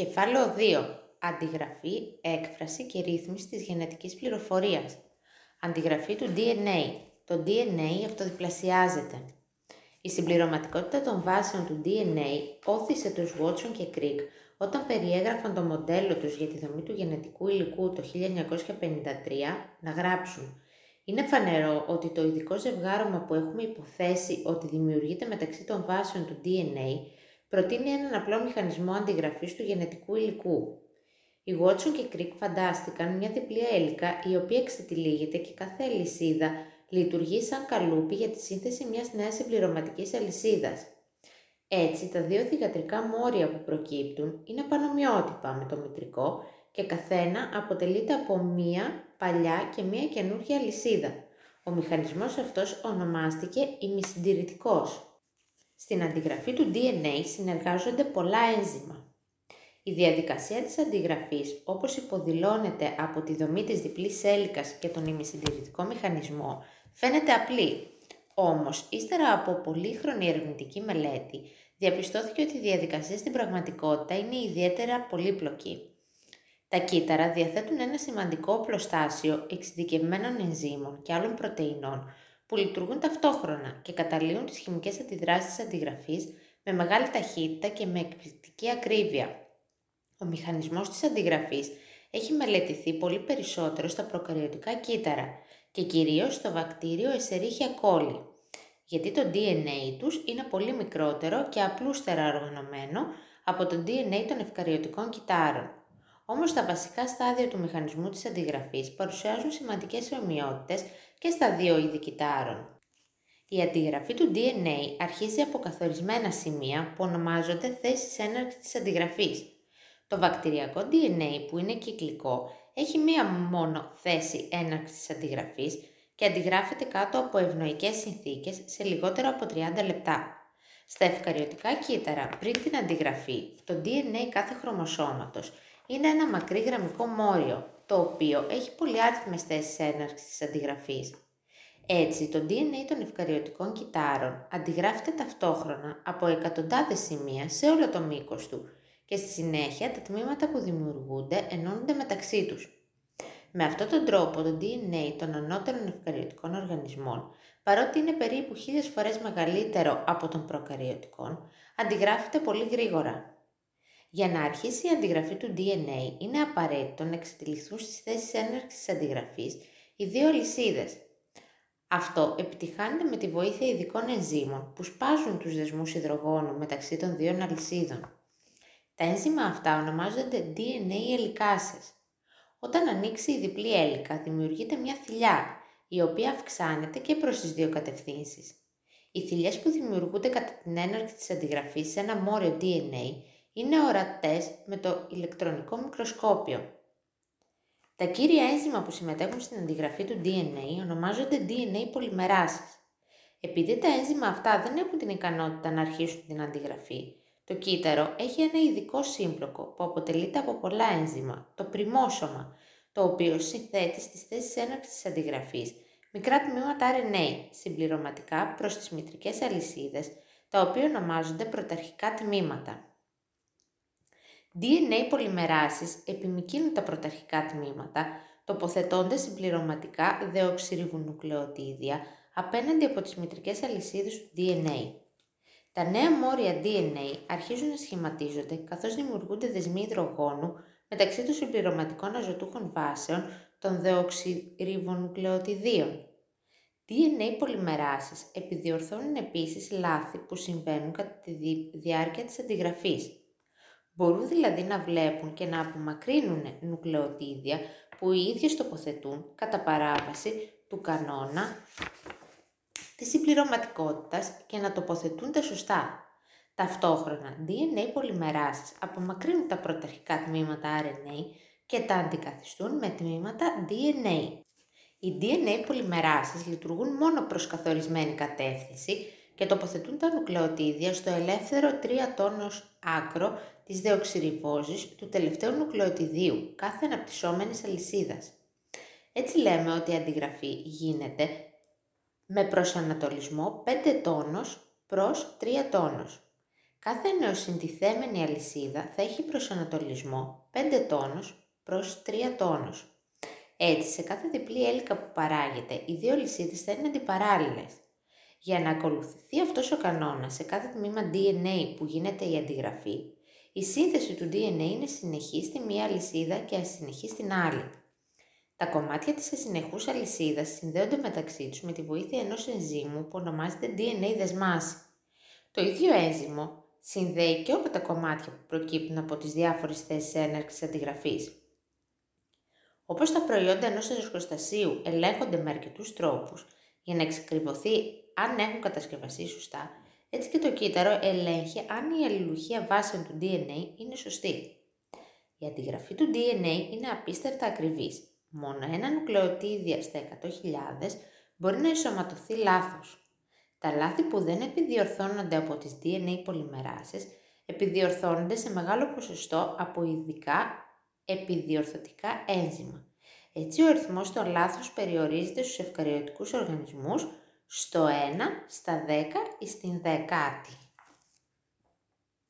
Κεφάλαιο 2. Αντιγραφή, έκφραση και ρύθμιση της γενετικής πληροφορίας. Αντιγραφή του DNA. Το DNA αυτοδιπλασιάζεται. Η συμπληρωματικότητα των βάσεων του DNA όθησε τους Watson και Crick όταν περιέγραφαν το μοντέλο τους για τη δομή του γενετικού υλικού το 1953 να γράψουν «Είναι φανερό ότι το ειδικό ζευγάρωμα που έχουμε υποθέσει ότι δημιουργείται μεταξύ των βάσεων του DNA προτείνει έναν απλό μηχανισμό αντιγραφής του γενετικού υλικού. Οι Watson και Crick φαντάστηκαν μια διπλή έλικα η οποία εξετυλίγεται και κάθε αλυσίδα λειτουργεί σαν καλούπι για τη σύνθεση μιας νέας συμπληρωματικής αλυσίδας. Έτσι, τα δύο θηγατρικά μόρια που προκύπτουν είναι πανομοιότυπα με το μητρικό και καθένα αποτελείται από μία παλιά και μία καινούργια αλυσίδα. Ο μηχανισμός αυτός ονομάστηκε ημισυντηρητικός. Στην αντιγραφή του DNA συνεργάζονται πολλά ένζημα. Η διαδικασία της αντιγραφής, όπως υποδηλώνεται από τη δομή της διπλής έλικας και τον ημισυντηρητικό μηχανισμό, φαίνεται απλή. Όμως, ύστερα από πολύχρονη ερευνητική μελέτη, διαπιστώθηκε ότι η διαδικασία στην πραγματικότητα είναι ιδιαίτερα πολύπλοκη. Τα κύτταρα διαθέτουν ένα σημαντικό οπλοστάσιο εξειδικευμένων ενζήμων και άλλων πρωτεϊνών που λειτουργούν ταυτόχρονα και καταλύουν τις χημικές αντιδράσεις της αντιγραφής με μεγάλη ταχύτητα και με εκπληκτική ακρίβεια. Ο μηχανισμός της αντιγραφής έχει μελετηθεί πολύ περισσότερο στα προκαριωτικά κύτταρα και κυρίως στο βακτήριο Escherichia coli, γιατί το DNA τους είναι πολύ μικρότερο και απλούστερα οργανωμένο από το DNA των ευκαριωτικών κυτάρων. Όμως τα βασικά στάδια του μηχανισμού της αντιγραφής παρουσιάζουν σημαντικές ομοιότητες και στα δύο είδη κυτάρων. Η αντιγραφή του DNA αρχίζει από καθορισμένα σημεία που ονομάζονται θέσεις έναρξης της αντιγραφής. Το βακτηριακό DNA που είναι κυκλικό έχει μία μόνο θέση έναρξης της αντιγραφής και αντιγράφεται κάτω από ευνοϊκές συνθήκες σε λιγότερο από 30 λεπτά. Στα ευκαριωτικά κύτταρα πριν την αντιγραφή, το DNA κάθε χρωμοσώματος είναι ένα μακρύ γραμμικό μόριο, το οποίο έχει πολυάριθμες θέσεις έναρξης της αντιγραφής. Έτσι, το DNA των ευκαριωτικών κυτάρων αντιγράφεται ταυτόχρονα από εκατοντάδες σημεία σε όλο το μήκος του και στη συνέχεια τα τμήματα που δημιουργούνται ενώνονται μεταξύ τους. Με αυτόν τον τρόπο το DNA των ανώτερων ευκαριωτικών οργανισμών, παρότι είναι περίπου χίλιες φορές μεγαλύτερο από των προκαριωτικών, αντιγράφεται πολύ γρήγορα. Για να αρχίσει η αντιγραφή του DNA είναι απαραίτητο να εξετυλιχθούν στις θέσεις έναρξης της αντιγραφής οι δύο αλυσίδες. Αυτό επιτυχάνεται με τη βοήθεια ειδικών ενζήμων που σπάζουν τους δεσμούς υδρογόνου μεταξύ των δύο αλυσίδων. Τα ένζημα αυτά ονομάζονται DNA ελικάσες. Όταν ανοίξει η διπλή έλικα δημιουργείται μια θηλιά, η οποία αυξάνεται και προς τις δύο κατευθύνσεις. Οι θηλιές που δημιουργούνται κατά την έναρξη της αντιγραφής σε ένα μόριο DNA είναι ορατές με το ηλεκτρονικό μικροσκόπιο. Τα κύρια ένζημα που συμμετέχουν στην αντιγραφή του DNA ονομάζονται DNA πολυμεράσεις. Επειδή τα ένζημα αυτά δεν έχουν την ικανότητα να αρχίσουν την αντιγραφή, το κύτταρο έχει ένα ειδικό σύμπλοκο που αποτελείται από πολλά ένζημα, το πριμόσωμα, το οποίο συνθέτει στις θέσεις έναρξης της αντιγραφής μικρά τμήματα RNA συμπληρωματικά προς τις μητρικές αλυσίδες, τα οποία ονομάζονται πρωταρχικά τμήματα. DNA πολυμεράσεις επιμικίνουν τα πρωταρχικά τμήματα, τοποθετώντας συμπληρωματικά δεοξυριβονουκλεοτίδια απέναντι από τις μητρικές αλυσίδες του DNA. Τα νέα μόρια DNA αρχίζουν να σχηματίζονται καθώς δημιουργούνται δεσμοί υδρογόνου μεταξύ των συμπληρωματικών αζωτούχων βάσεων των δεοξυριβονουκλεοτιδίων. DNA πολυμεράσεις επιδιορθώνουν επίσης λάθη που συμβαίνουν κατά τη διάρκεια της αντιγραφής. Μπορούν δηλαδή να βλέπουν και να απομακρύνουν νουκλεοτίδια που οι ίδιες τοποθετούν κατά παράβαση του κανόνα της συμπληρωματικότητας και να τοποθετούν τα σωστά. Ταυτόχρονα, DNA πολυμεράσεις απομακρύνουν τα πρωταρχικά τμήματα RNA και τα αντικαθιστούν με τμήματα DNA. Οι DNA πολυμεράσεις λειτουργούν μόνο προς καθορισμένη κατεύθυνση και τοποθετούν τα νουκλεοτίδια στο ελεύθερο 3 τόνος άκρο της δεοξυριβόζης του τελευταίου νουκλεοτιδίου κάθε αναπτυσσόμενης αλυσίδας. Έτσι λέμε ότι η αντιγραφή γίνεται με προσανατολισμό 5 τόνος προς 3 τόνος. Κάθε νεοσυντηθέμενη αλυσίδα θα έχει προσανατολισμό 5 τόνους προς 3 τόνους. Έτσι, σε κάθε διπλή έλικα που παράγεται, οι δύο λυσίδες θα είναι αντιπαράλληλες. Για να ακολουθηθεί αυτός ο κανόνας σε κάθε τμήμα DNA που γίνεται η αντιγραφή, η σύνθεση του DNA είναι συνεχή στη μία αλυσίδα και ασυνεχή στην άλλη. Τα κομμάτια της ασυνεχούς αλυσίδας συνδέονται μεταξύ τους με τη βοήθεια ενός ενζήμου που ονομάζεται DNA δεσμάση. Το ίδιο ένζυμο συνδέει και όλα τα κομμάτια που προκύπτουν από τις διάφορες θέσεις έναρξης αντιγραφής. Όπως τα προϊόντα ενός εργοστασίου ελέγχονται με αρκετούς τρόπους για να εξακριβωθεί αν έχουν κατασκευαστεί σωστά, έτσι και το κύτταρο ελέγχει αν η αλληλουχία βάσεων του DNA είναι σωστή. Η αντιγραφή του DNA είναι απίστευτα ακριβής. Μόνο ένα νουκλεοτίδια στα 100.000 μπορεί να ενσωματωθεί λάθος. Τα λάθη που δεν επιδιορθώνονται από τις DNA πολυμεράσεις επιδιορθώνονται σε μεγάλο ποσοστό από ειδικά επιδιορθωτικά ένζημα. Έτσι ο αριθμός των λάθος περιορίζεται στους ευκαριωτικούς οργανισμούς στο 1 στα 10 ή στην δεκάτη.